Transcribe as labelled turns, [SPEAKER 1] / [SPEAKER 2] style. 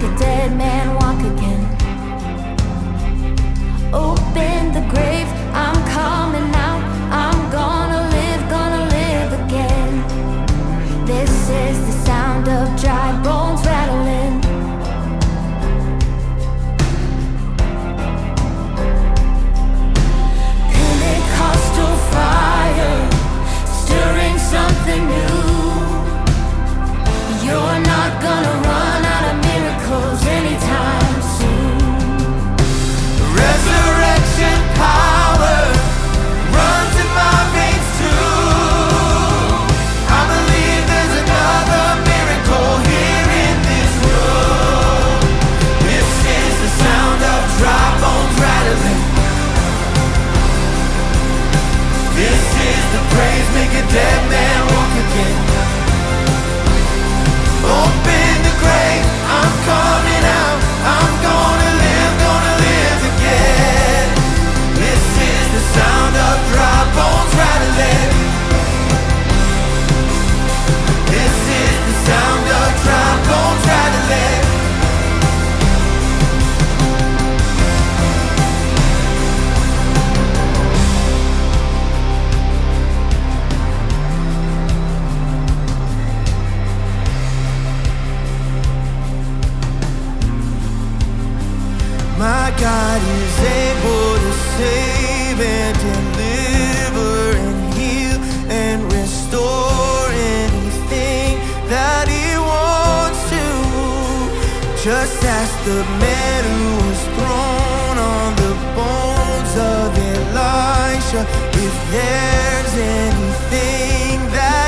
[SPEAKER 1] like a dead man
[SPEAKER 2] My God is able to save and deliver and heal and restore anything that He wants to. Just ask the man who was thrown on the bones of Elisha if there's anything that